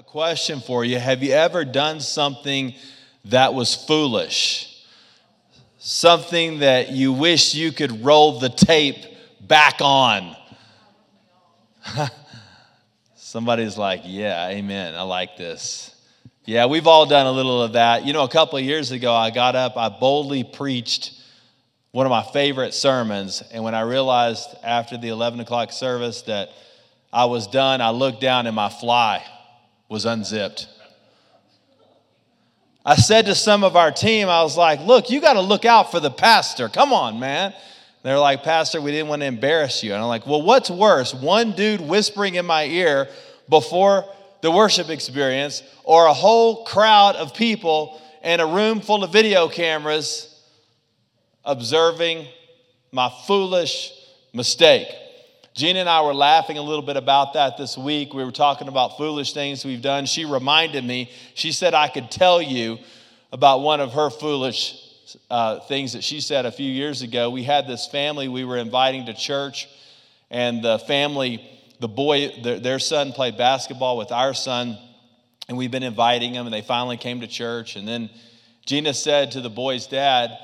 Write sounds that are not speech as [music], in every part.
a question for you. Have you ever done something that was foolish? Something that you wish you could roll the tape back on? [laughs] Somebody's like, Yeah, amen. I like this. Yeah, we've all done a little of that. You know, a couple of years ago, I got up, I boldly preached one of my favorite sermons. And when I realized after the 11 o'clock service that I was done, I looked down and my fly was unzipped. I said to some of our team, I was like, look, you got to look out for the pastor. Come on, man. They're like, Pastor, we didn't want to embarrass you. And I'm like, well, what's worse? One dude whispering in my ear before the worship experience, or a whole crowd of people in a room full of video cameras observing my foolish mistake. Gina and I were laughing a little bit about that this week. We were talking about foolish things we've done. She reminded me, she said I could tell you about one of her foolish uh, things that she said a few years ago. We had this family we were inviting to church, and the family, the boy, their, their son played basketball with our son, and we've been inviting them, and they finally came to church. And then Gina said to the boy's dad,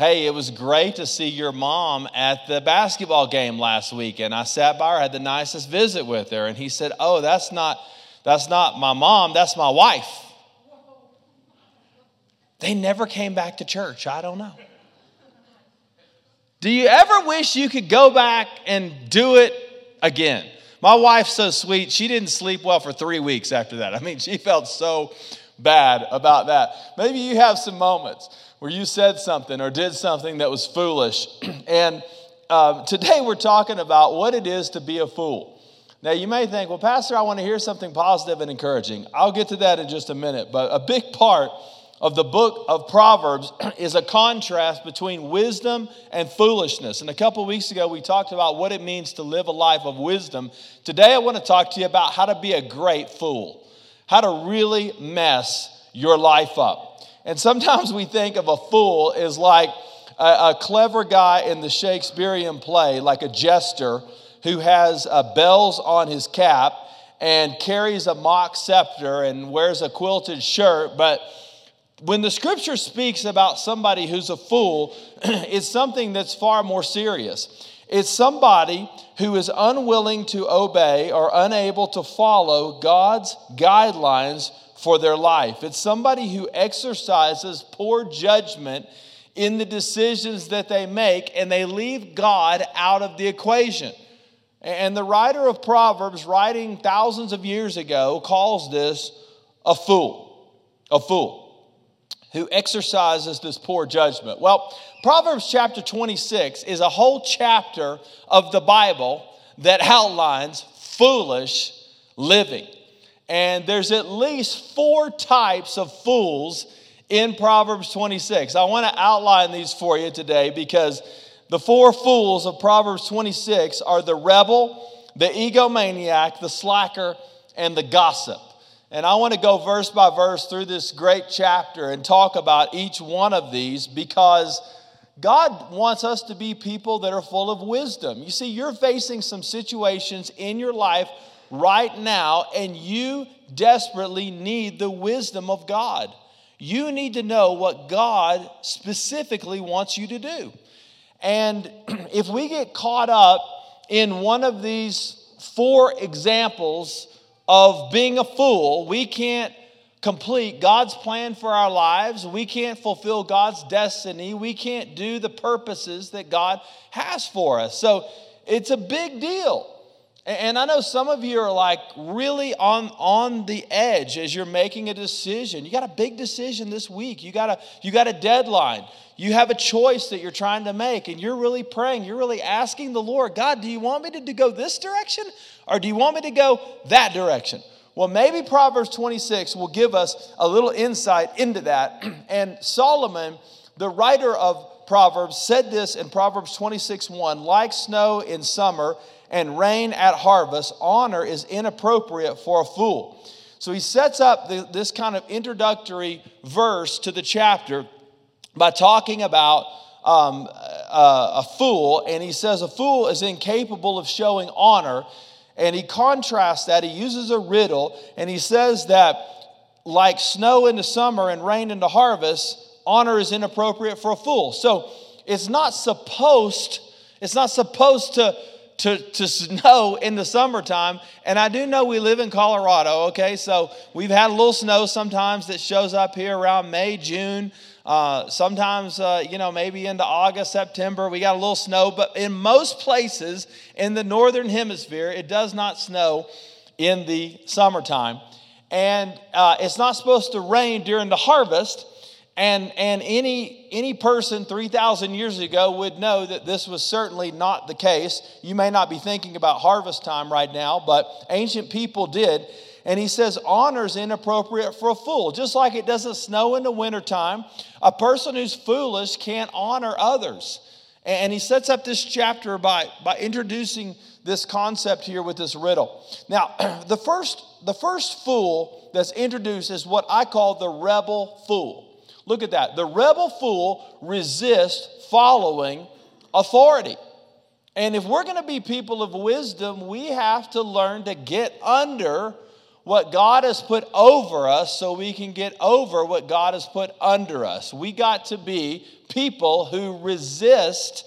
Hey, it was great to see your mom at the basketball game last week. And I sat by her, had the nicest visit with her. And he said, Oh, that's not, that's not my mom, that's my wife. They never came back to church. I don't know. Do you ever wish you could go back and do it again? My wife's so sweet. She didn't sleep well for three weeks after that. I mean, she felt so bad about that. Maybe you have some moments where you said something or did something that was foolish. [clears throat] and uh, today we're talking about what it is to be a fool. Now, you may think, well, Pastor, I want to hear something positive and encouraging. I'll get to that in just a minute. But a big part of the book of Proverbs [clears throat] is a contrast between wisdom and foolishness. And a couple weeks ago, we talked about what it means to live a life of wisdom. Today, I want to talk to you about how to be a great fool, how to really mess your life up. And sometimes we think of a fool as like a, a clever guy in the Shakespearean play, like a jester who has uh, bells on his cap and carries a mock scepter and wears a quilted shirt. But when the scripture speaks about somebody who's a fool, [clears throat] it's something that's far more serious. It's somebody who is unwilling to obey or unable to follow God's guidelines for their life. It's somebody who exercises poor judgment in the decisions that they make and they leave God out of the equation. And the writer of Proverbs, writing thousands of years ago, calls this a fool. A fool who exercises this poor judgment. Well, Proverbs chapter 26 is a whole chapter of the Bible that outlines foolish living. And there's at least four types of fools in Proverbs 26. I want to outline these for you today because the four fools of Proverbs 26 are the rebel, the egomaniac, the slacker, and the gossip. And I want to go verse by verse through this great chapter and talk about each one of these because God wants us to be people that are full of wisdom. You see, you're facing some situations in your life right now, and you desperately need the wisdom of God. You need to know what God specifically wants you to do. And [clears throat] if we get caught up in one of these four examples of being a fool, we can't complete God's plan for our lives. We can't fulfill God's destiny. We can't do the purposes that God has for us. So it's a big deal. And I know some of you are like really on, on the edge as you're making a decision. You got a big decision this week. You got a, you got a deadline. You have a choice that you're trying to make, and you're really praying. You're really asking the Lord, God, do you want me to, to go this direction or do you want me to go that direction? Well, maybe Proverbs 26 will give us a little insight into that. [clears throat] And Solomon, the writer of Proverbs, said this in Proverbs 26 1 like snow in summer and rain at harvest, honor is inappropriate for a fool. So he sets up the, this kind of introductory verse to the chapter by talking about um, a, a fool, and he says, A fool is incapable of showing honor. And he contrasts that. He uses a riddle and he says that, like snow in the summer and rain in the harvest, honor is inappropriate for a fool. So it's not supposed, it's not supposed to to, to snow in the summertime. And I do know we live in Colorado, okay? So we've had a little snow sometimes that shows up here around May, June. Uh, sometimes, uh, you know, maybe into August, September, we got a little snow. But in most places in the northern hemisphere, it does not snow in the summertime. And uh, it's not supposed to rain during the harvest. And, and any, any person 3,000 years ago would know that this was certainly not the case. You may not be thinking about harvest time right now, but ancient people did. And he says, honor is inappropriate for a fool. Just like it doesn't snow in the wintertime, a person who's foolish can't honor others. And he sets up this chapter by, by introducing this concept here with this riddle. Now, [clears throat] the first, the first fool that's introduced is what I call the rebel fool. Look at that. The rebel fool resists following authority. And if we're going to be people of wisdom, we have to learn to get under what God has put over us so we can get over what God has put under us. We got to be people who resist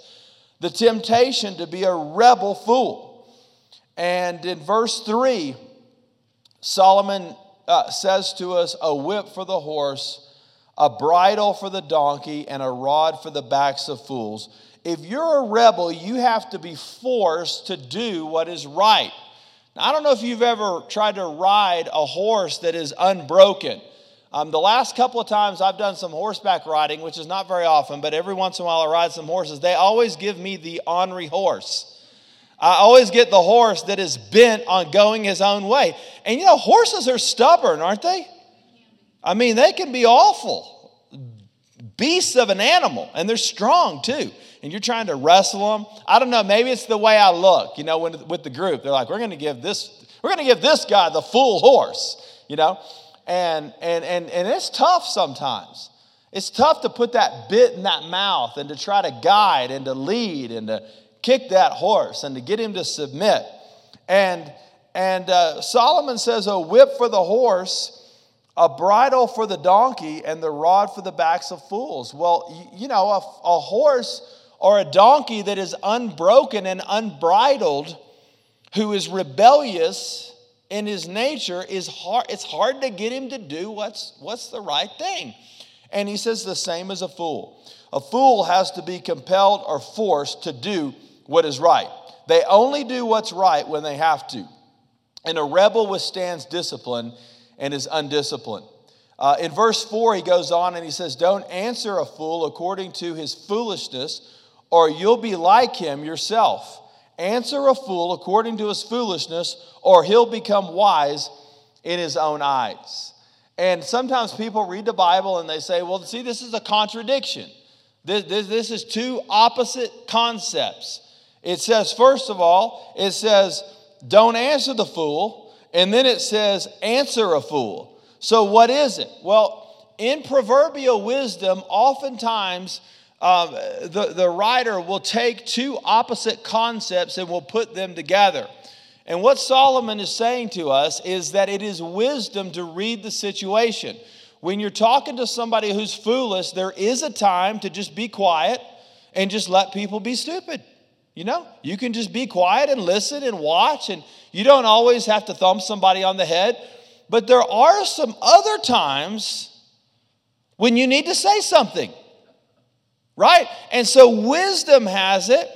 the temptation to be a rebel fool. And in verse 3, Solomon uh, says to us, A whip for the horse a bridle for the donkey, and a rod for the backs of fools. If you're a rebel, you have to be forced to do what is right. Now, I don't know if you've ever tried to ride a horse that is unbroken. Um, the last couple of times I've done some horseback riding, which is not very often, but every once in a while I ride some horses, they always give me the ornery horse. I always get the horse that is bent on going his own way. And you know, horses are stubborn, aren't they? I mean, they can be awful beasts of an animal, and they're strong too. And you're trying to wrestle them. I don't know. Maybe it's the way I look. You know, when, with the group, they're like, "We're going to give this. We're going to give this guy the full horse." You know, and and and and it's tough sometimes. It's tough to put that bit in that mouth and to try to guide and to lead and to kick that horse and to get him to submit. And and uh, Solomon says, "A whip for the horse." A bridle for the donkey and the rod for the backs of fools. Well, you know, a, a, horse or a donkey that is unbroken and unbridled, who is rebellious in his nature, is hard, it's hard to get him to do what's, what's the right thing. And he says the same as a fool. A fool has to be compelled or forced to do what is right. They only do what's right when they have to. And a rebel withstands discipline and is undisciplined. Uh, in verse 4, he goes on and he says, Don't answer a fool according to his foolishness, or you'll be like him yourself. Answer a fool according to his foolishness, or he'll become wise in his own eyes. And sometimes people read the Bible and they say, Well, see, this is a contradiction. This, this, this is two opposite concepts. It says, first of all, it says, Don't answer the fool and then it says, answer a fool. So, what is it? Well, in proverbial wisdom, oftentimes um, the, the writer will take two opposite concepts and will put them together. And what Solomon is saying to us is that it is wisdom to read the situation. When you're talking to somebody who's foolish, there is a time to just be quiet and just let people be stupid. You know, you can just be quiet and listen and watch, and you don't always have to thump somebody on the head. But there are some other times when you need to say something, right? And so, wisdom has it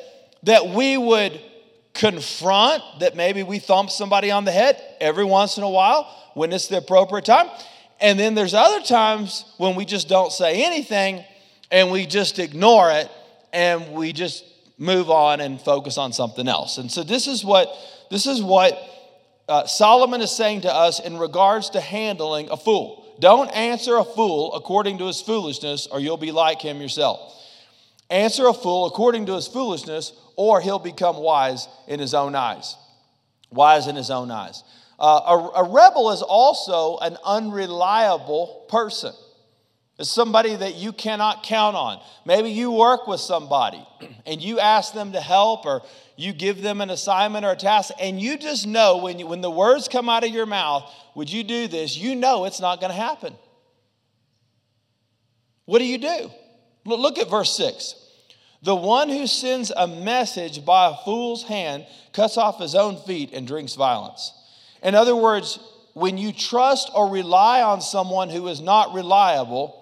that we would confront, that maybe we thump somebody on the head every once in a while when it's the appropriate time. And then there's other times when we just don't say anything and we just ignore it and we just move on and focus on something else. And so this is what this is what uh, Solomon is saying to us in regards to handling a fool. Don't answer a fool according to his foolishness, or you'll be like him yourself. Answer a fool according to his foolishness, or he'll become wise in his own eyes. Wise in his own eyes. Uh, a, a rebel is also an unreliable person. It's somebody that you cannot count on. Maybe you work with somebody [clears throat] and you ask them to help or you give them an assignment or a task, and you just know when, you, when the words come out of your mouth, would you do this? You know it's not going to happen. What do you do? Look at verse 6. The one who sends a message by a fool's hand cuts off his own feet and drinks violence. In other words, when you trust or rely on someone who is not reliable,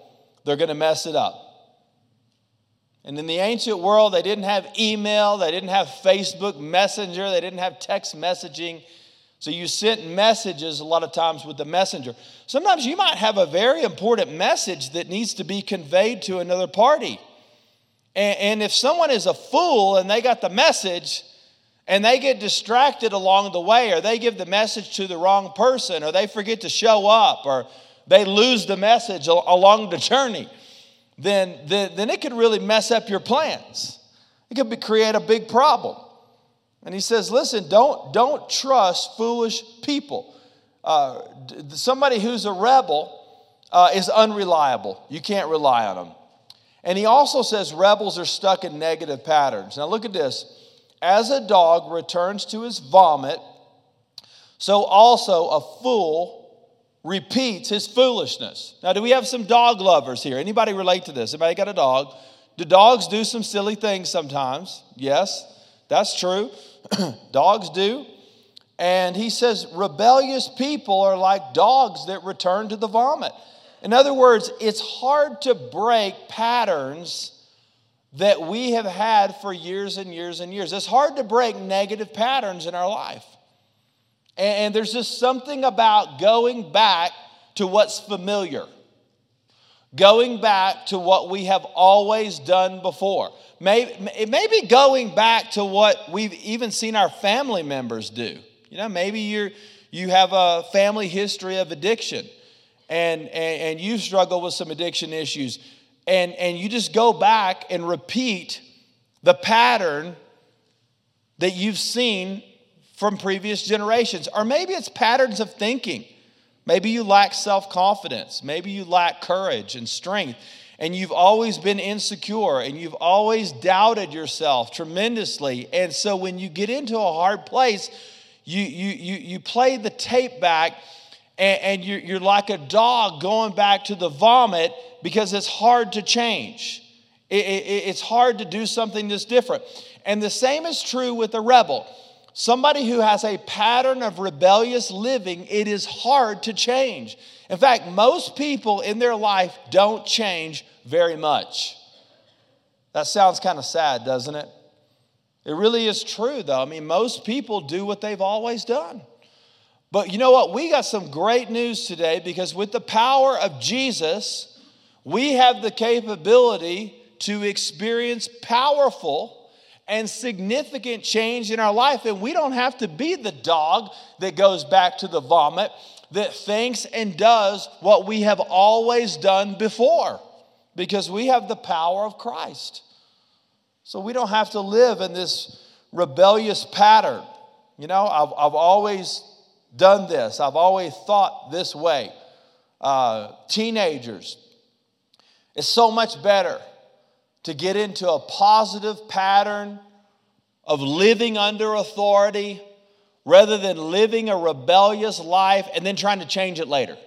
they're going to mess it up. And in the ancient world, they didn't have email, they didn't have Facebook Messenger, they didn't have text messaging. So you sent messages a lot of times with the messenger. Sometimes you might have a very important message that needs to be conveyed to another party. And, and if someone is a fool and they got the message and they get distracted along the way, or they give the message to the wrong person, or they forget to show up, or they lose the message along the journey, then, then, then it could really mess up your plans. It could be, create a big problem. And he says, listen, don't, don't trust foolish people. Uh, somebody who's a rebel uh, is unreliable. You can't rely on them. And he also says rebels are stuck in negative patterns. Now look at this. As a dog returns to his vomit, so also a fool repeats his foolishness. Now, do we have some dog lovers here? Anybody relate to this? Anybody got a dog? Do dogs do some silly things sometimes? Yes, that's true. [clears throat] dogs do. And he says, rebellious people are like dogs that return to the vomit. In other words, it's hard to break patterns that we have had for years and years and years. It's hard to break negative patterns in our life. And there's just something about going back to what's familiar, going back to what we have always done before. Maybe, going back to what we've even seen our family members do. You know, maybe you're, you have a family history of addiction and, and, and you struggle with some addiction issues, and, and you just go back and repeat the pattern that you've seen from previous generations. Or maybe it's patterns of thinking. Maybe you lack self confidence. Maybe you lack courage and strength. And you've always been insecure and you've always doubted yourself tremendously. And so when you get into a hard place, you, you, you, you play the tape back and, and you're, you're like a dog going back to the vomit because it's hard to change. It, it, it's hard to do something that's different. And the same is true with a rebel. Somebody who has a pattern of rebellious living, it is hard to change. In fact, most people in their life don't change very much. That sounds kind of sad, doesn't it? It really is true, though. I mean, most people do what they've always done. But you know what? We got some great news today because with the power of Jesus, we have the capability to experience powerful and significant change in our life. And we don't have to be the dog that goes back to the vomit, that thinks and does what we have always done before, because we have the power of Christ. So we don't have to live in this rebellious pattern. You know, I've, I've always done this, I've always thought this way. Uh, teenagers, it's so much better to get into a positive pattern of living under authority rather than living a rebellious life and then trying to change it later.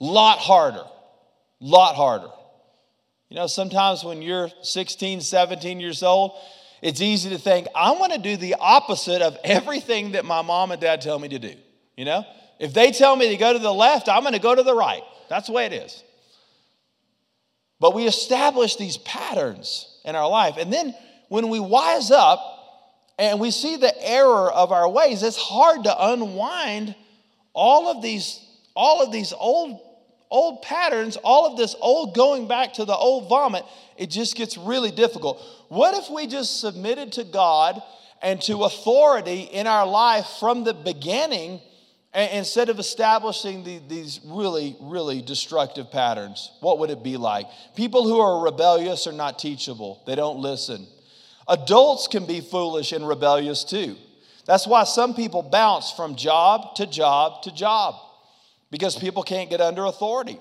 Lot harder. Lot harder. You know, sometimes when you're 16, 17 years old, it's easy to think, I want to do the opposite of everything that my mom and dad tell me to do. You know, if they tell me to go to the left, I'm going to go to the right. That's the way it is. But we establish these patterns in our life. And then when we wise up and we see the error of our ways, it's hard to unwind all of these, all of these old, old patterns, all of this old going back to the old vomit. It just gets really difficult. What if we just submitted to God and to authority in our life from the beginning? Instead of establishing the, these really, really destructive patterns, what would it be like? People who are rebellious are not teachable, they don't listen. Adults can be foolish and rebellious too. That's why some people bounce from job to job to job because people can't get under authority.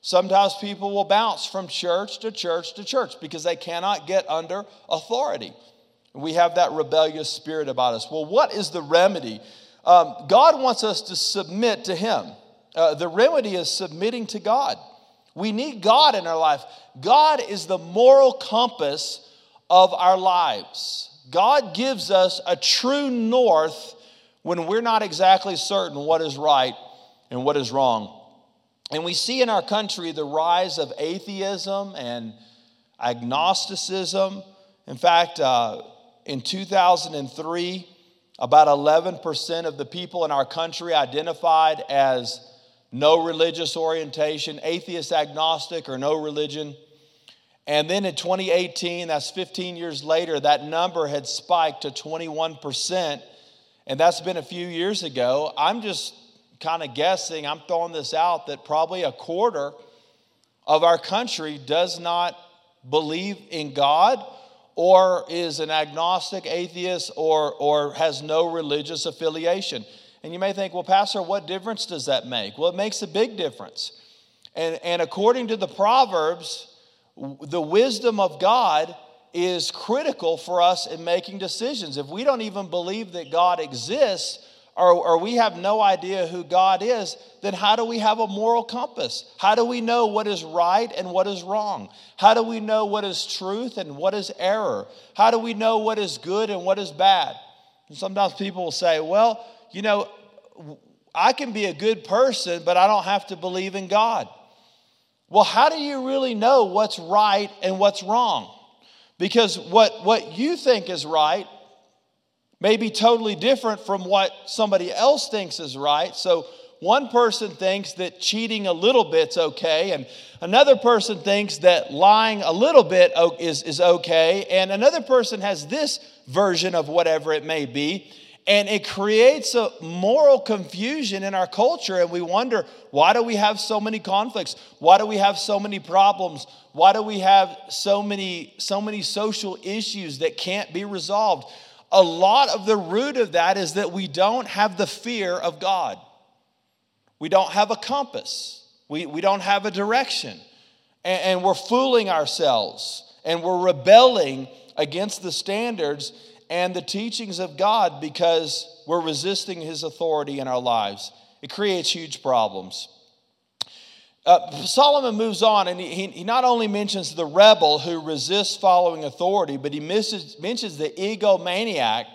Sometimes people will bounce from church to church to church because they cannot get under authority. We have that rebellious spirit about us. Well, what is the remedy? Um, God wants us to submit to Him. Uh, the remedy is submitting to God. We need God in our life. God is the moral compass of our lives. God gives us a true north when we're not exactly certain what is right and what is wrong. And we see in our country the rise of atheism and agnosticism. In fact, uh, in 2003, about 11% of the people in our country identified as no religious orientation, atheist, agnostic, or no religion. And then in 2018, that's 15 years later, that number had spiked to 21%. And that's been a few years ago. I'm just kind of guessing, I'm throwing this out, that probably a quarter of our country does not believe in God or is an agnostic, atheist, or, or has no religious affiliation. And you may think, well, Pastor, what difference does that make? Well, it makes a big difference. And, and according to the Proverbs, the wisdom of God is critical for us in making decisions. If we don't even believe that God exists, or, or we have no idea who God is, then how do we have a moral compass? How do we know what is right and what is wrong? How do we know what is truth and what is error? How do we know what is good and what is bad? And sometimes people will say, well, you know, I can be a good person, but I don't have to believe in God. Well, how do you really know what's right and what's wrong? Because what, what you think is right may be totally different from what somebody else thinks is right. So one person thinks that cheating a little bit's okay, and another person thinks that lying a little bit is, is okay, and another person has this version of whatever it may be. And it creates a moral confusion in our culture, and we wonder why do we have so many conflicts? Why do we have so many problems? Why do we have so many, so many social issues that can't be resolved? A lot of the root of that is that we don't have the fear of God. We don't have a compass. We, we don't have a direction. And, and we're fooling ourselves and we're rebelling against the standards and the teachings of God because we're resisting His authority in our lives. It creates huge problems. Uh, Solomon moves on and he, he not only mentions the rebel who resists following authority, but he misses, mentions the egomaniac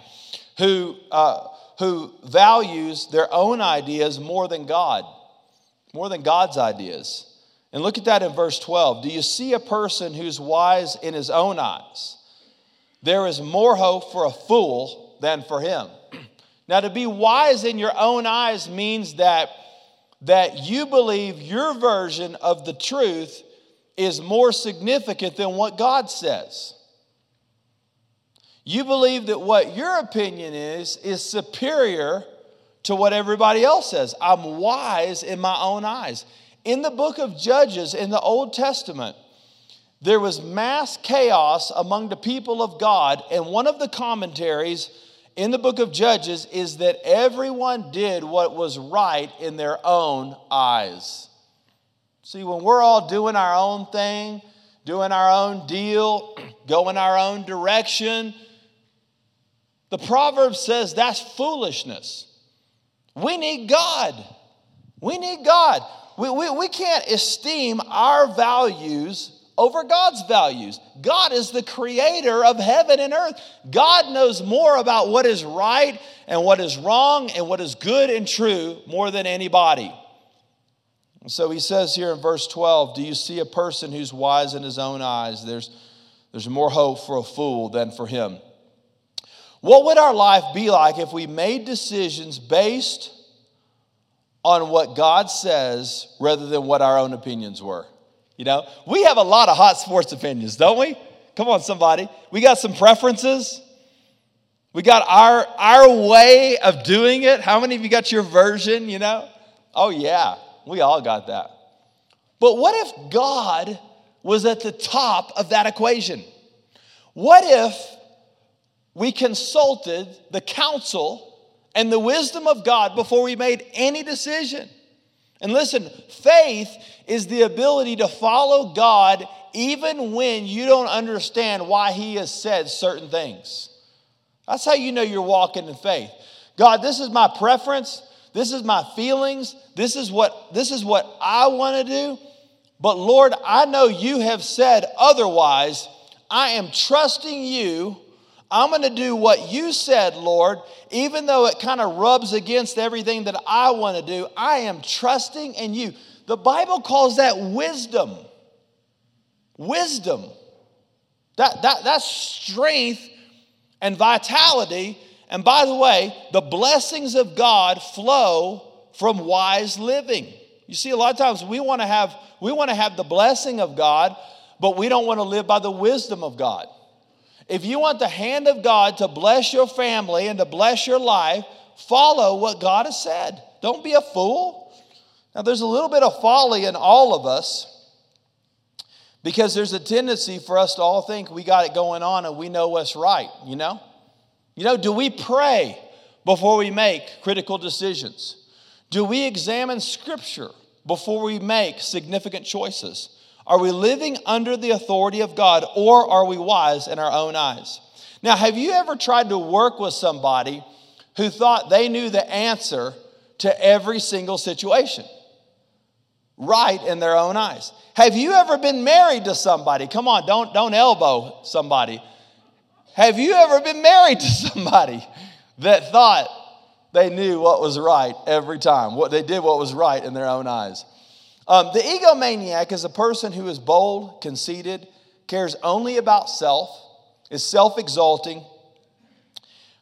who, uh, who values their own ideas more than God, more than God's ideas. And look at that in verse 12. Do you see a person who's wise in his own eyes? There is more hope for a fool than for him. [clears throat] Now, to be wise in your own eyes means that that you believe your version of the truth is more significant than what God says. You believe that what your opinion is is superior to what everybody else says. I'm wise in my own eyes. In the book of Judges in the Old Testament, there was mass chaos among the people of God, and one of the commentaries in the book of Judges is that everyone did what was right in their own eyes. See, when we're all doing our own thing, doing our own deal, [clears throat] going our own direction, the proverb says that's foolishness. We need God. We need God. We, we, we can't esteem our values over God's values. God is the creator of heaven and earth. God knows more about what is right and what is wrong and what is good and true more than anybody. So he says here in verse 12 Do you see a person who's wise in his own eyes? There's, there's more hope for a fool than for him. What would our life be like if we made decisions based on what God says rather than what our own opinions were? You know, we have a lot of hot sports opinions, don't we? Come on, somebody. We got some preferences. We got our, our way of doing it. How many of you got your version, you know? Oh, yeah, we all got that. But what if God was at the top of that equation? What if we consulted the counsel and the wisdom of God before we made any decision? And listen, faith is the ability to follow God even when you don't understand why He has said certain things. That's how you know you're walking in faith. God, this is my preference. This is my feelings. This is what, this is what I want to do. But Lord, I know you have said otherwise. I am trusting you. I'm going to do what you said, Lord, even though it kind of rubs against everything that I want to do. I am trusting in you. The Bible calls that wisdom. Wisdom. That, that, that's strength and vitality. And by the way, the blessings of God flow from wise living. You see, a lot of times we want to have we want to have the blessing of God, but we don't want to live by the wisdom of God. If you want the hand of God to bless your family and to bless your life, follow what God has said. Don't be a fool. Now, there's a little bit of folly in all of us because there's a tendency for us to all think we got it going on and we know what's right, you know? You know, do we pray before we make critical decisions? Do we examine Scripture before we make significant choices? Are we living under the authority of God or are we wise in our own eyes? Now, have you ever tried to work with somebody who thought they knew the answer to every single situation? Right in their own eyes. Have you ever been married to somebody? Come on, don't, don't elbow somebody. Have you ever been married to [laughs] somebody that thought they knew what was right every time? What they did what was right in their own eyes. Um, the egomaniac is a person who is bold, conceited, cares only about self, is self exalting,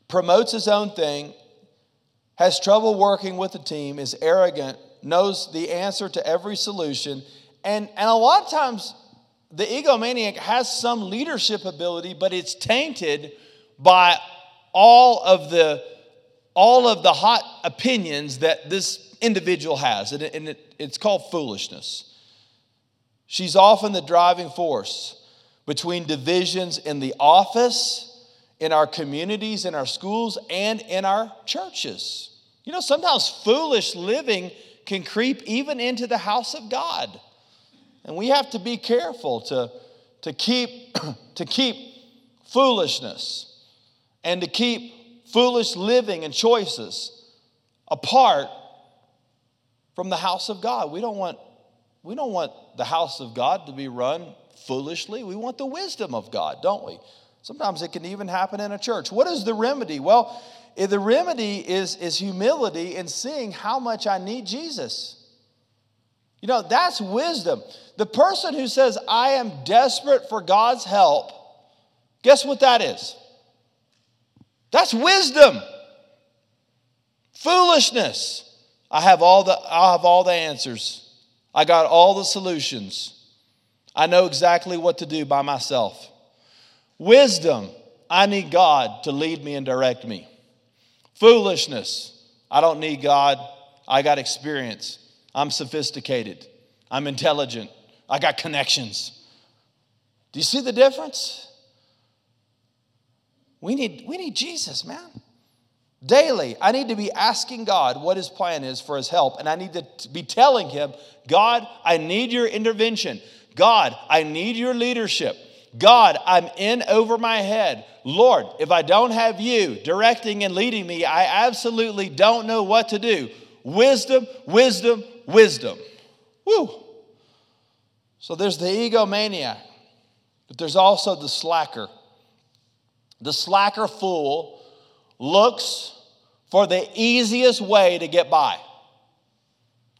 promotes his own thing, has trouble working with a team, is arrogant, knows the answer to every solution, and, and a lot of times the egomaniac has some leadership ability, but it's tainted by all of the all of the hot opinions that this individual has, and, it, and it, it's called foolishness. She's often the driving force between divisions in the office, in our communities, in our schools, and in our churches. You know, sometimes foolish living can creep even into the house of God. And we have to be careful to, to, keep, [clears throat] to keep foolishness and to keep foolish living and choices apart from the house of God. We don't want, we don't want the house of God to be run foolishly. We want the wisdom of God, don't we? Sometimes it can even happen in a church. What is the remedy? Well, eh, the remedy is, is humility and seeing how much I need Jesus. You know, that's wisdom. The person who says, I am desperate for God's help, guess what that is? That's wisdom. Foolishness. I have all the, I have all the answers. I got all the solutions. I know exactly what to do by myself. Wisdom. I need God to lead me and direct me. Foolishness. I don't need God. I got experience. I'm sophisticated. I'm intelligent. I got connections. Do you see the difference? We need, we need Jesus, man. Daily, I need to be asking God what his plan is for his help, and I need to be telling him, God, I need your intervention. God, I need your leadership. God, I'm in over my head. Lord, if I don't have you directing and leading me, I absolutely don't know what to do. Wisdom, wisdom, wisdom. Woo. So there's the egomaniac, but there's also the slacker. The slacker fool looks for the easiest way to get by.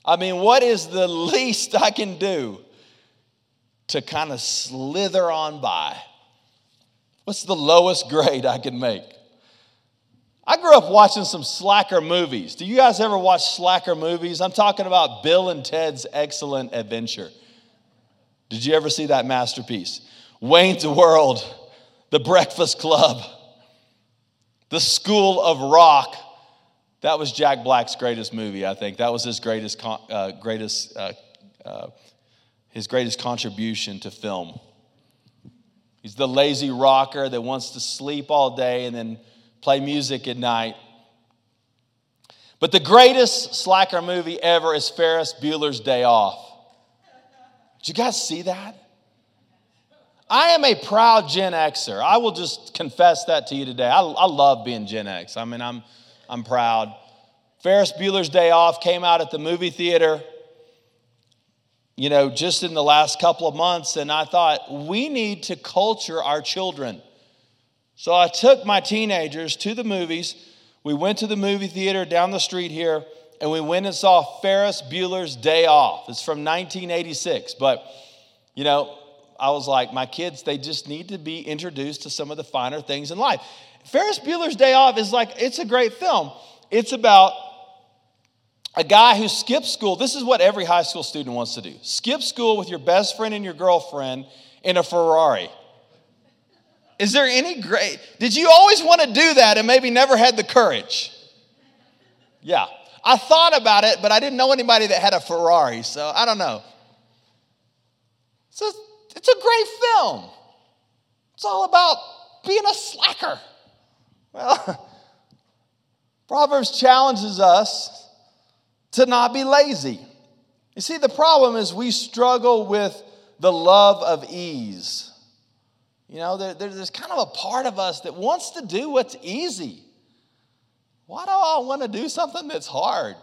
I mean, what is the [laughs] least I can do to kind of slither on by? What's the lowest grade I can make? I grew up watching some slacker movies. Do you guys ever watch slacker movies? I'm talking about Bill and Ted's Excellent Adventure. Did you ever see that masterpiece? Wayne's World, The Breakfast Club, The School of Rock. That was Jack Black's greatest movie, I think. That was his greatest, uh, greatest, uh, uh, his greatest contribution to film. He's the lazy rocker that wants to sleep all day and then play music at night. But the greatest slacker movie ever is Ferris Bueller's Day Off. Did you guys see that? I am a proud Gen Xer. I will just confess that to you today. I, I love being Gen X. I mean, I'm, I'm proud. Ferris Bueller's Day Off came out at the movie theater, you know, just in the last couple of months, and I thought, we need to culture our children. So I took my teenagers to the movies. We went to the movie theater down the street here, and we went and saw Ferris Bueller's Day Off. It's from 1986, but, you know, I was like, my kids, they just need to be introduced to some of the finer things in life. Ferris Bueller's Day Off is like, it's a great film. It's about a guy who skips school. This is what every high school student wants to do skip school with your best friend and your girlfriend in a Ferrari. Is there any great, did you always want to do that and maybe never had the courage? Yeah. I thought about it, but I didn't know anybody that had a Ferrari, so I don't know. So it's a great film. It's all about being a slacker. Well, [laughs] Proverbs challenges us to not be lazy. You see, the problem is we struggle with the love of ease. You know, there, there's kind of a part of us that wants to do what's easy. Why do I want to do something that's hard?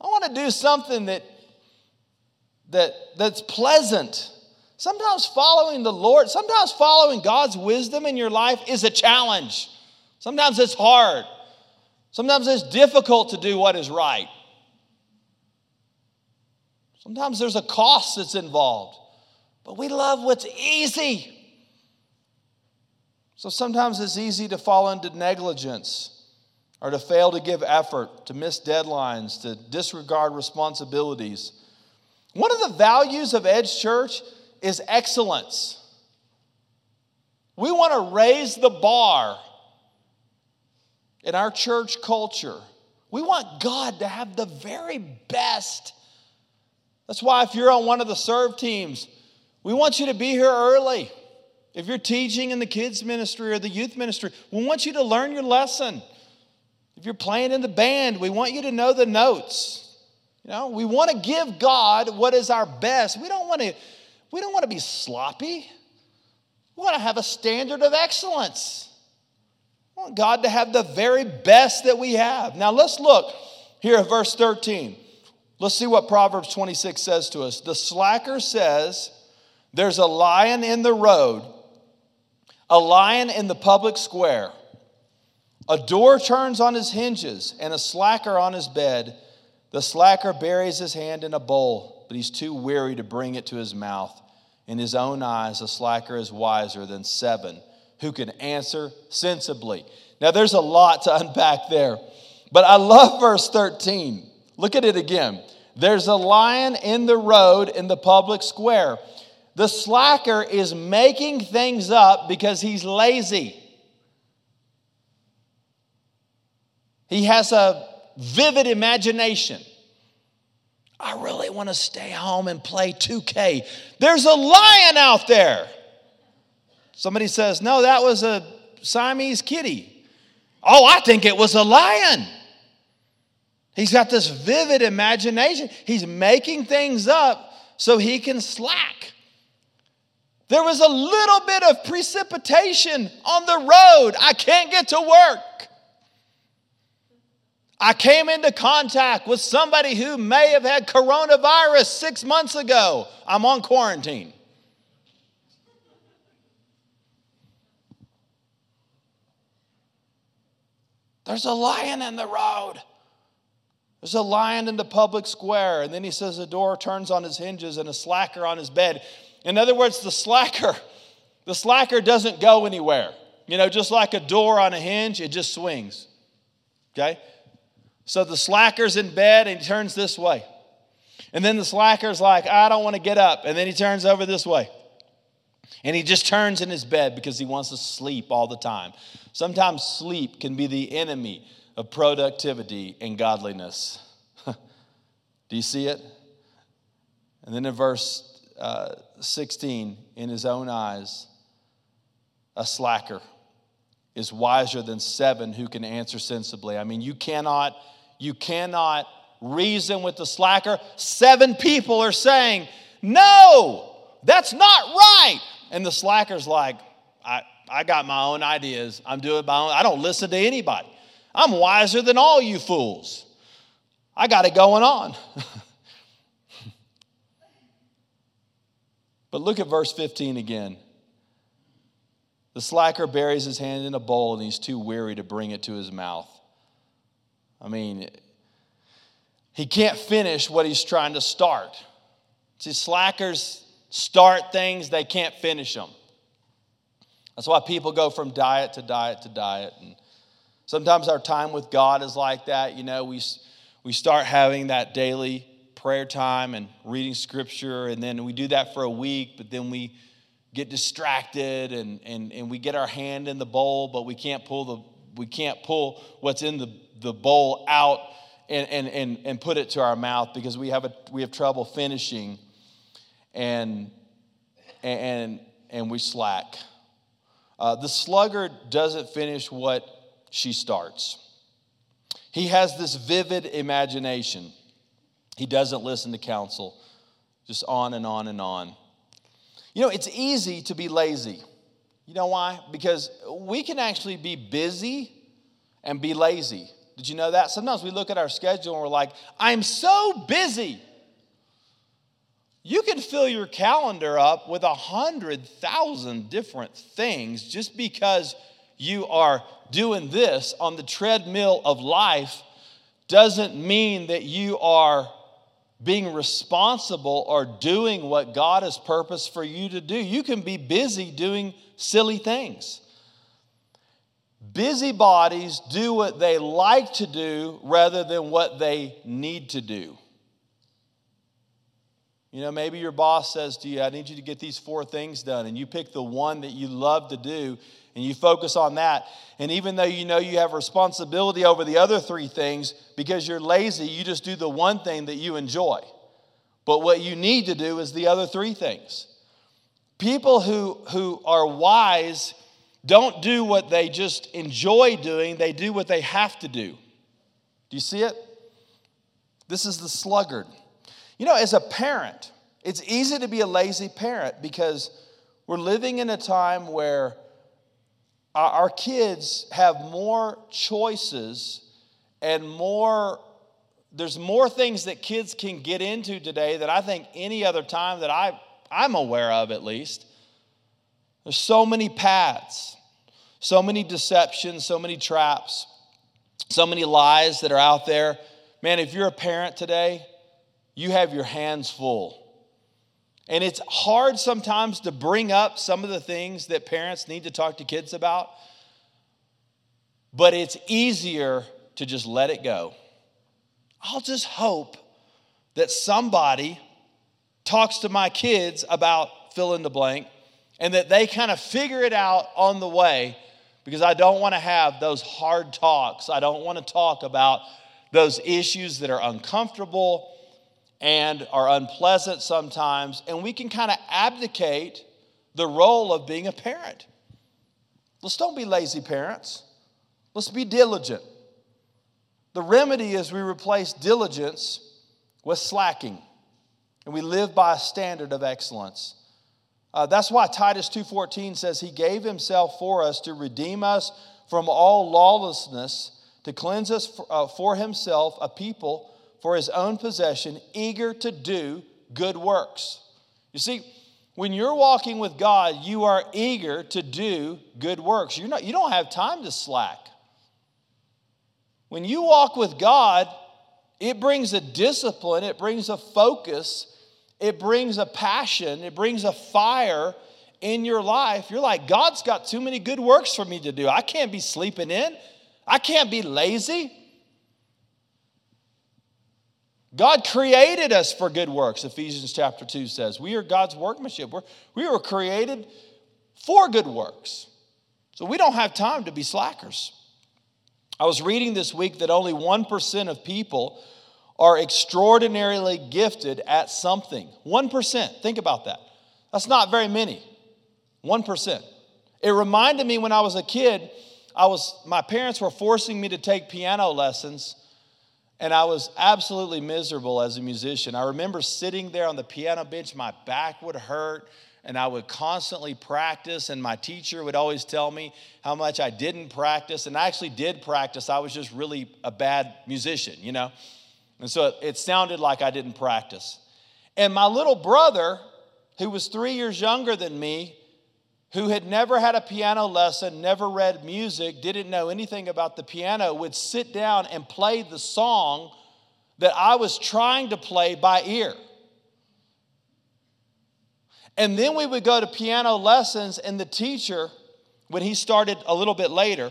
I want to do something that, that, that's pleasant. Sometimes following the Lord, sometimes following God's wisdom in your life is a challenge. Sometimes it's hard. Sometimes it's difficult to do what is right. Sometimes there's a cost that's involved, but we love what's easy. So sometimes it's easy to fall into negligence or to fail to give effort, to miss deadlines, to disregard responsibilities. One of the values of Edge Church is excellence. We want to raise the bar in our church culture. We want God to have the very best. That's why, if you're on one of the serve teams, we want you to be here early. If you're teaching in the kids' ministry or the youth ministry, we want you to learn your lesson. If you're playing in the band, we want you to know the notes. You know, we want to give God what is our best. We don't want to, we don't want to be sloppy. We want to have a standard of excellence. We want God to have the very best that we have. Now let's look here at verse 13. Let's see what Proverbs 26 says to us. The slacker says, There's a lion in the road a lion in the public square. A door turns on his hinges and a slacker on his bed. The slacker buries his hand in a bowl, but he's too weary to bring it to his mouth. In his own eyes, a slacker is wiser than seven who can answer sensibly. Now, there's a lot to [laughs] unpack there, but I love verse 13. Look at it again. There's a lion in the road in the public square. The slacker is making things up because he's lazy. He has a vivid imagination. I really want to stay home and play 2K. There's a lion out there. Somebody says, No, that was a Siamese kitty. Oh, I think it was a lion. He's got this vivid imagination. He's making things up so he can slack. There was a little bit of precipitation on the road. I can't get to work. I came into contact with somebody who may have had coronavirus six months ago. I'm on quarantine. There's a lion in the road. There's a lion in the public square. And then he says the door turns on his hinges and a slacker on his bed. In other words, the slacker, the slacker doesn't go anywhere. You know, just like a door on a hinge, it just swings. Okay? So the slacker's in bed and he turns this way. And then the slacker's like, I don't want to get up. And then he turns over this way. And he just turns in his bed because he wants to sleep all the time. Sometimes sleep can be the enemy of productivity and godliness. [laughs] Do you see it? And then in verse uh, 16 in his own eyes a slacker. is wiser than seven who can answer sensibly. I mean, you cannot, you cannot reason with the slacker. Seven people are saying, No, that's not right. And the slacker's like, I, I got my own ideas. I'm doing my own. I don't listen to anybody. I'm wiser than all you fools. I got it going on. [laughs] but look at verse 15 again. The slacker buries his hand in a bowl and he's too weary to bring it to his mouth. I mean, he can't finish what he's trying to start. See, slackers start things, they can't finish them. That's why people go from diet to diet to diet. And sometimes our time with God is like that. You know, we, we start having that daily prayer time and reading scripture, and then we do that for a week, but then we get distracted and, and, and we get our hand in the bowl, but we can't pull the we can't pull what's in the, the bowl out and, and, and, and put it to our mouth because we have a we have trouble finishing and and and we slack. Uh, the sluggard doesn't finish what she starts. He has this vivid imagination. He doesn't listen to counsel, just on and on and on. You know, it's easy to be lazy. You know why? Because we can actually be busy and be lazy. Did you know that? Sometimes we look at our schedule and we're like, I'm so busy. You can fill your calendar up with a hundred thousand different things just because you are doing this on the treadmill of life doesn't mean that you are being responsible or doing what God has purposed for you to do. You can be busy doing silly things. Busybodies do what they like to do rather than what they need to do. You know, maybe your boss says to you, I need you to get these four things done, and you pick the one that you love to do and you focus on that. And even though you know you have responsibility over the other three things, because you're lazy, you just do the one thing that you enjoy. But what you need to do is the other three things. People who, who are wise don't do what they just enjoy doing, they do what they have to do. Do you see it? This is the sluggard. You know, as a parent, it's easy to be a lazy parent because we're living in a time where our kids have more choices and more there's more things that kids can get into today than I think any other time that I, I'm aware of, at least. There's so many paths, so many deceptions, so many traps, so many lies that are out there. Man, if you're a parent today, you have your hands full. And it's hard sometimes to bring up some of the things that parents need to talk to kids about, but it's easier to just let it go. I'll just hope that somebody talks to my kids about fill in the blank and that they kind of figure it out on the way because I don't want to have those hard talks. I don't want to talk about those issues that are uncomfortable and are unpleasant sometimes, and we can kind of abdicate the role of being a parent. Let's don't be lazy parents. Let's be diligent. The remedy is we replace diligence with slacking, and we live by a standard of excellence. Uh, that's why Titus 2:14 says he gave himself for us to redeem us from all lawlessness, to cleanse us for, uh, for himself a people for his own possession, eager to do good works. You see, when you're walking with God, you are eager to do good works. You're not, you don't have time to slack. When you walk with God, it brings a discipline, it brings a focus, it brings a passion, it brings a fire in your life. You're like, God's got too many good works for me to do. I can't be sleeping in, I can't be lazy. God created us for good works, Ephesians chapter 2 says. We are God's workmanship. We're, we were created for good works. So we don't have time to be slackers. I was reading this week that only 1% of people are extraordinarily gifted at something. 1%. Think about that. That's not very many. 1%. It reminded me when I was a kid, I was, my parents were forcing me to take piano lessons, and I was absolutely miserable as a musician. I remember sitting there on the piano bench, my back would hurt, and I would constantly practice, and my teacher would always tell me how much I didn't practice. And I actually did practice, I was just really a bad musician, you know? And so it, it sounded like I didn't practice. And my little brother, who was three years younger than me, who had never had a piano lesson, never read music, didn't know anything about the piano, would sit down and play the song that I was trying to play by ear. And then we would go to piano lessons, and the teacher, when he started a little bit later,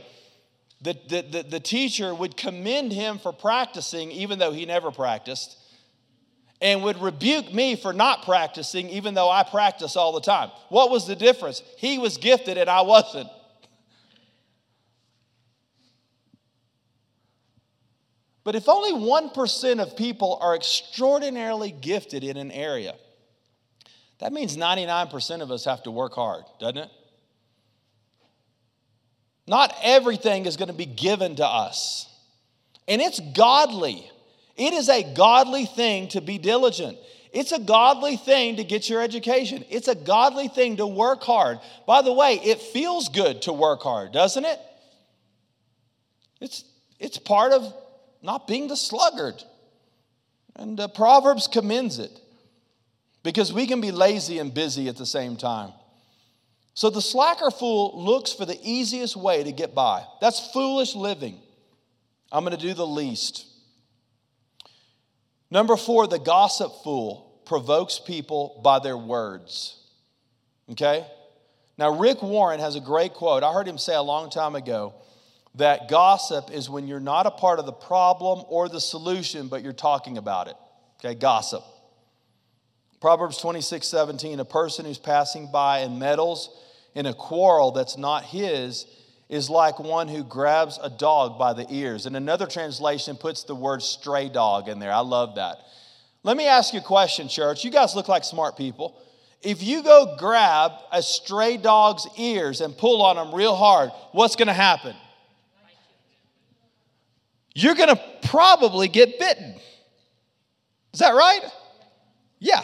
the, the, the, the teacher would commend him for practicing, even though he never practiced and would rebuke me for not practicing, even though I practice all the time. What was the difference? He was gifted and I wasn't. But if only 1% of people are extraordinarily gifted in an area, that means 99% of us have to work hard, doesn't it? Not everything is going to be given to us. And it's godly. It is a godly thing to be diligent. It's a godly thing to get your education. It's a godly thing to work hard. By the way, it feels good to work hard, doesn't it? It's, it's part of not being the sluggard. And uh, Proverbs commends it because we can be lazy and busy at the same time. So the slacker fool looks for the easiest way to get by. That's foolish living. I'm going to do the least. Number four, the gossip fool provokes people by their words. Okay? Now, Rick Warren has a great quote. I heard him say a long time ago that gossip is when you're not a part of the problem or the solution, but you're talking about it. Okay, gossip. Proverbs 26 17, a person who's passing by and meddles in a quarrel that's not his is like one who grabs a dog by the ears. And another translation puts the word stray dog in there. I love that. Let me ask you a question, church. You guys look like smart people. If you go grab a stray dog's ears and pull on them real hard, what's going to happen? You're going to probably get bitten. Is that right? Yeah.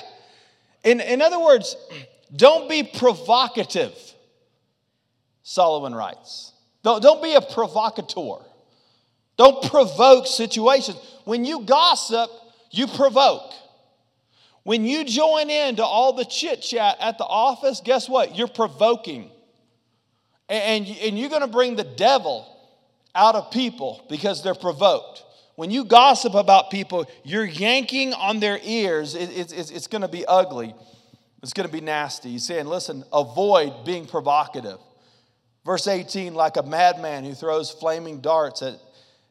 In, in other words, don't be provocative, Solomon writes. Don't, don't be a provocateur. Don't provoke situations. When you gossip, you provoke. When you join in to all the chit chat at the office, guess what? You're provoking. And, and you're going to bring the devil out of people because they're provoked. When you gossip about people, you're yanking on their ears. It, it, it's, it's going to be ugly. It's going to be nasty. He's saying, listen, avoid being provocative. Verse 18, like a madman who throws flaming darts at,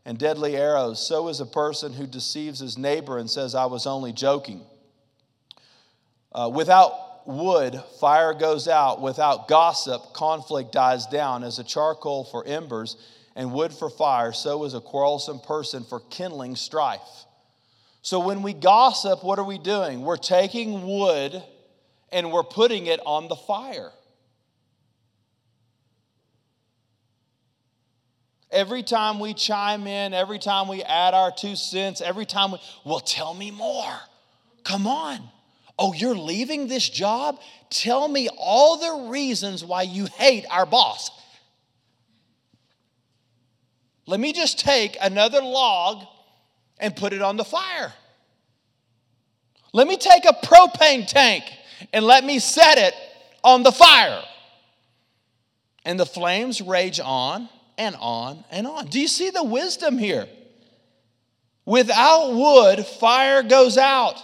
and deadly arrows, so is a person who deceives his neighbor and says, I was only joking. Uh, without wood, fire goes out. Without gossip, conflict dies down. As a charcoal for embers and wood for fire, so is a quarrelsome person for kindling strife. So when we gossip, what are we doing? We're taking wood and we're putting it on the fire. Every time we chime in, every time we add our two cents, every time we, well, tell me more. Come on. Oh, you're leaving this job? Tell me all the reasons why you hate our boss. Let me just take another log and put it on the fire. Let me take a propane tank and let me set it on the fire. And the flames rage on and on and on. Do you see the wisdom here? Without wood, fire goes out.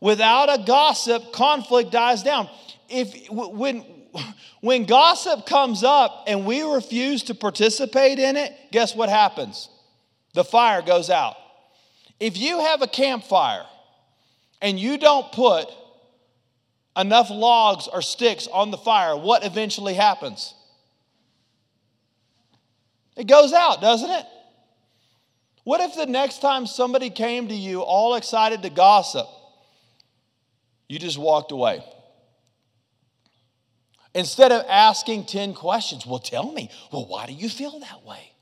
Without a gossip, conflict dies down. If when when gossip comes up and we refuse to participate in it, guess what happens? The fire goes out. If you have a campfire and you don't put enough logs or sticks on the fire, what eventually happens? It goes out, doesn't it? What if the next time somebody came to you all excited to gossip, you just walked away? Instead of asking 10 questions, well, tell me, well, why do you feel that way?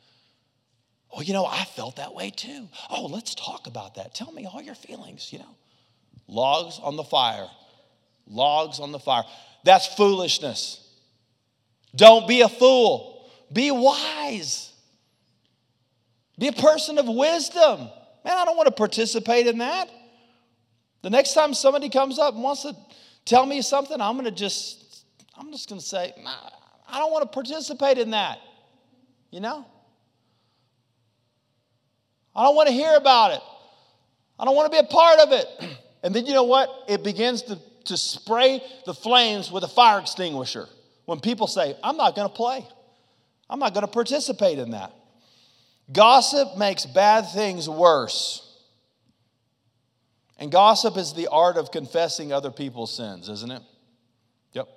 Oh, you know, I felt that way too. Oh, let's talk about that. Tell me all your feelings, you know. Logs on the fire. Logs on the fire. That's foolishness. Don't be a fool. Be wise. Be a person of wisdom. Man, I don't want to participate in that. The next time somebody comes up and wants to tell me something, I'm going to just, I'm just going to say, I don't want to participate in that. You know? I don't want to hear about it. I don't want to be a part of it. [clears throat] And then you know what? It begins to, to spray the flames with a fire extinguisher. When people say, I'm not going to play, I'm not going to participate in that. Gossip makes bad things worse. And gossip is the art of confessing other people's sins, isn't it? Yep.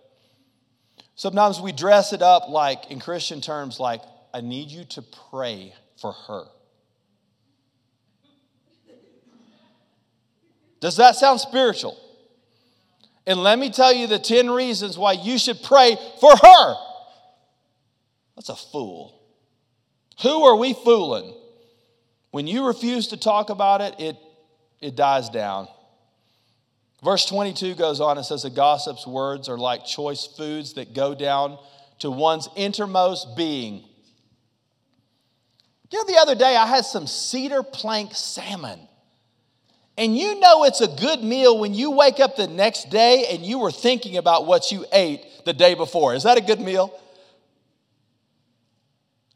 Sometimes we dress it up like, in Christian terms, like, I need you to pray for her. Does that sound spiritual? And let me tell you the 10 reasons why you should pray for her. That's a fool. Who are we fooling? When you refuse to talk about it, it, it dies down. Verse 22 goes on and says, A gossip's words are like choice foods that go down to one's innermost being. You know, the other day I had some cedar plank salmon. And you know it's a good meal when you wake up the next day and you were thinking about what you ate the day before. Is that a good meal?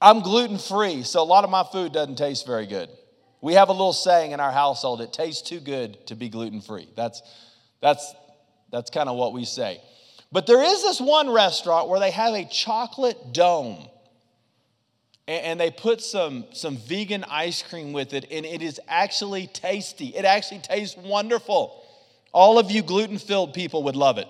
I'm gluten free, so a lot of my food doesn't taste very good. We have a little saying in our household it tastes too good to be gluten free. That's, that's, that's kind of what we say. But there is this one restaurant where they have a chocolate dome and they put some, some vegan ice cream with it, and it is actually tasty. It actually tastes wonderful. All of you gluten filled people would love it.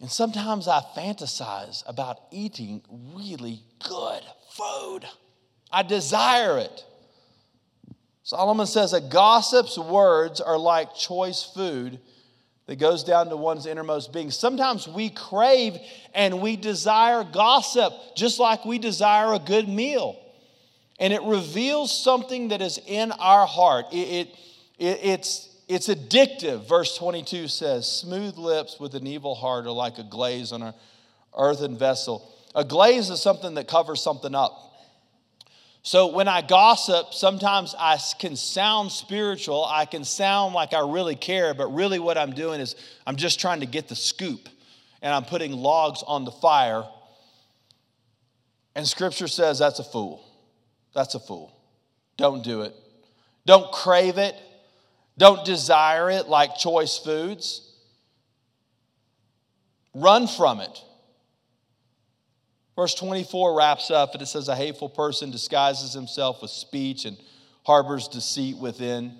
And sometimes I fantasize about eating really good food, I desire it. Solomon says a gossip's words are like choice food that goes down to one's innermost being. Sometimes we crave and we desire gossip just like we desire a good meal. And it reveals something that is in our heart. It, it, it, it's, it's addictive. Verse 22 says, Smooth lips with an evil heart are like a glaze on an earthen vessel. A glaze is something that covers something up. So when I gossip, sometimes I can sound spiritual. I can sound like I really care, but really what I'm doing is I'm just trying to get the scoop and I'm putting logs on the fire. And scripture says that's a fool. That's a fool. Don't do it. Don't crave it. Don't desire it like choice foods. Run from it. Verse 24 wraps up and it says, A hateful person disguises himself with speech and harbors deceit within.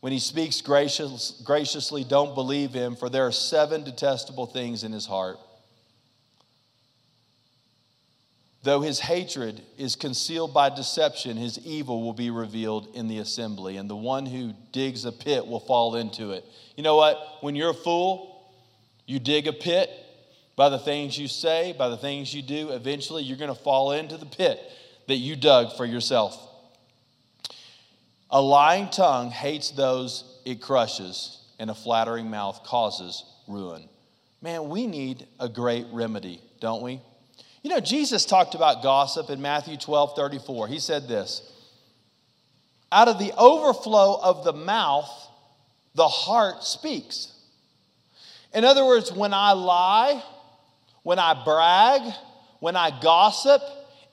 When he speaks gracious, graciously, don't believe him, for there are seven detestable things in his heart. Though his hatred is concealed by deception, his evil will be revealed in the assembly, and the one who digs a pit will fall into it. You know what? When you're a fool, you dig a pit, by the things you say, by the things you do, eventually you're going to fall into the pit that you dug for yourself. A lying tongue hates those it crushes, and a flattering mouth causes ruin. Man, we need a great remedy, don't we? You know, Jesus talked about gossip in Matthew 12 34. He said this Out of the overflow of the mouth, the heart speaks. In other words, when I lie, when I brag, when I gossip,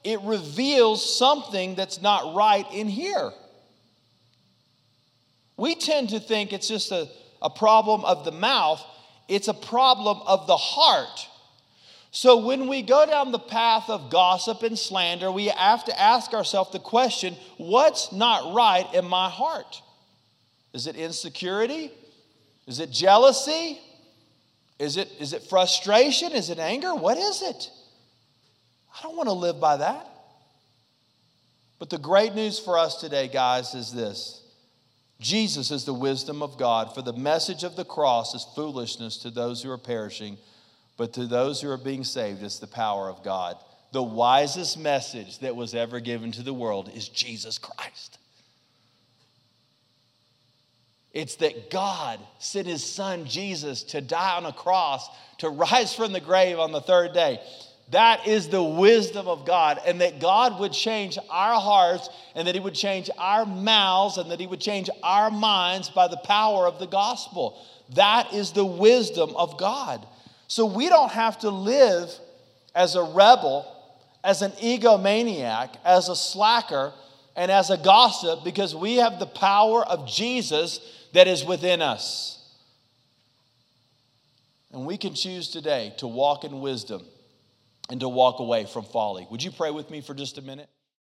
it reveals something that's not right in here. We tend to think it's just a, a problem of the mouth, it's a problem of the heart. So when we go down the path of gossip and slander, we have to ask ourselves the question what's not right in my heart? Is it insecurity? Is it jealousy? Is it, is it frustration? Is it anger? What is it? I don't want to live by that. But the great news for us today, guys, is this Jesus is the wisdom of God, for the message of the cross is foolishness to those who are perishing, but to those who are being saved, it's the power of God. The wisest message that was ever given to the world is Jesus Christ. It's that God sent his son Jesus to die on a cross, to rise from the grave on the third day. That is the wisdom of God, and that God would change our hearts, and that He would change our mouths, and that He would change our minds by the power of the gospel. That is the wisdom of God. So we don't have to live as a rebel, as an egomaniac, as a slacker, and as a gossip because we have the power of Jesus that is within us. And we can choose today to walk in wisdom and to walk away from folly. Would you pray with me for just a minute?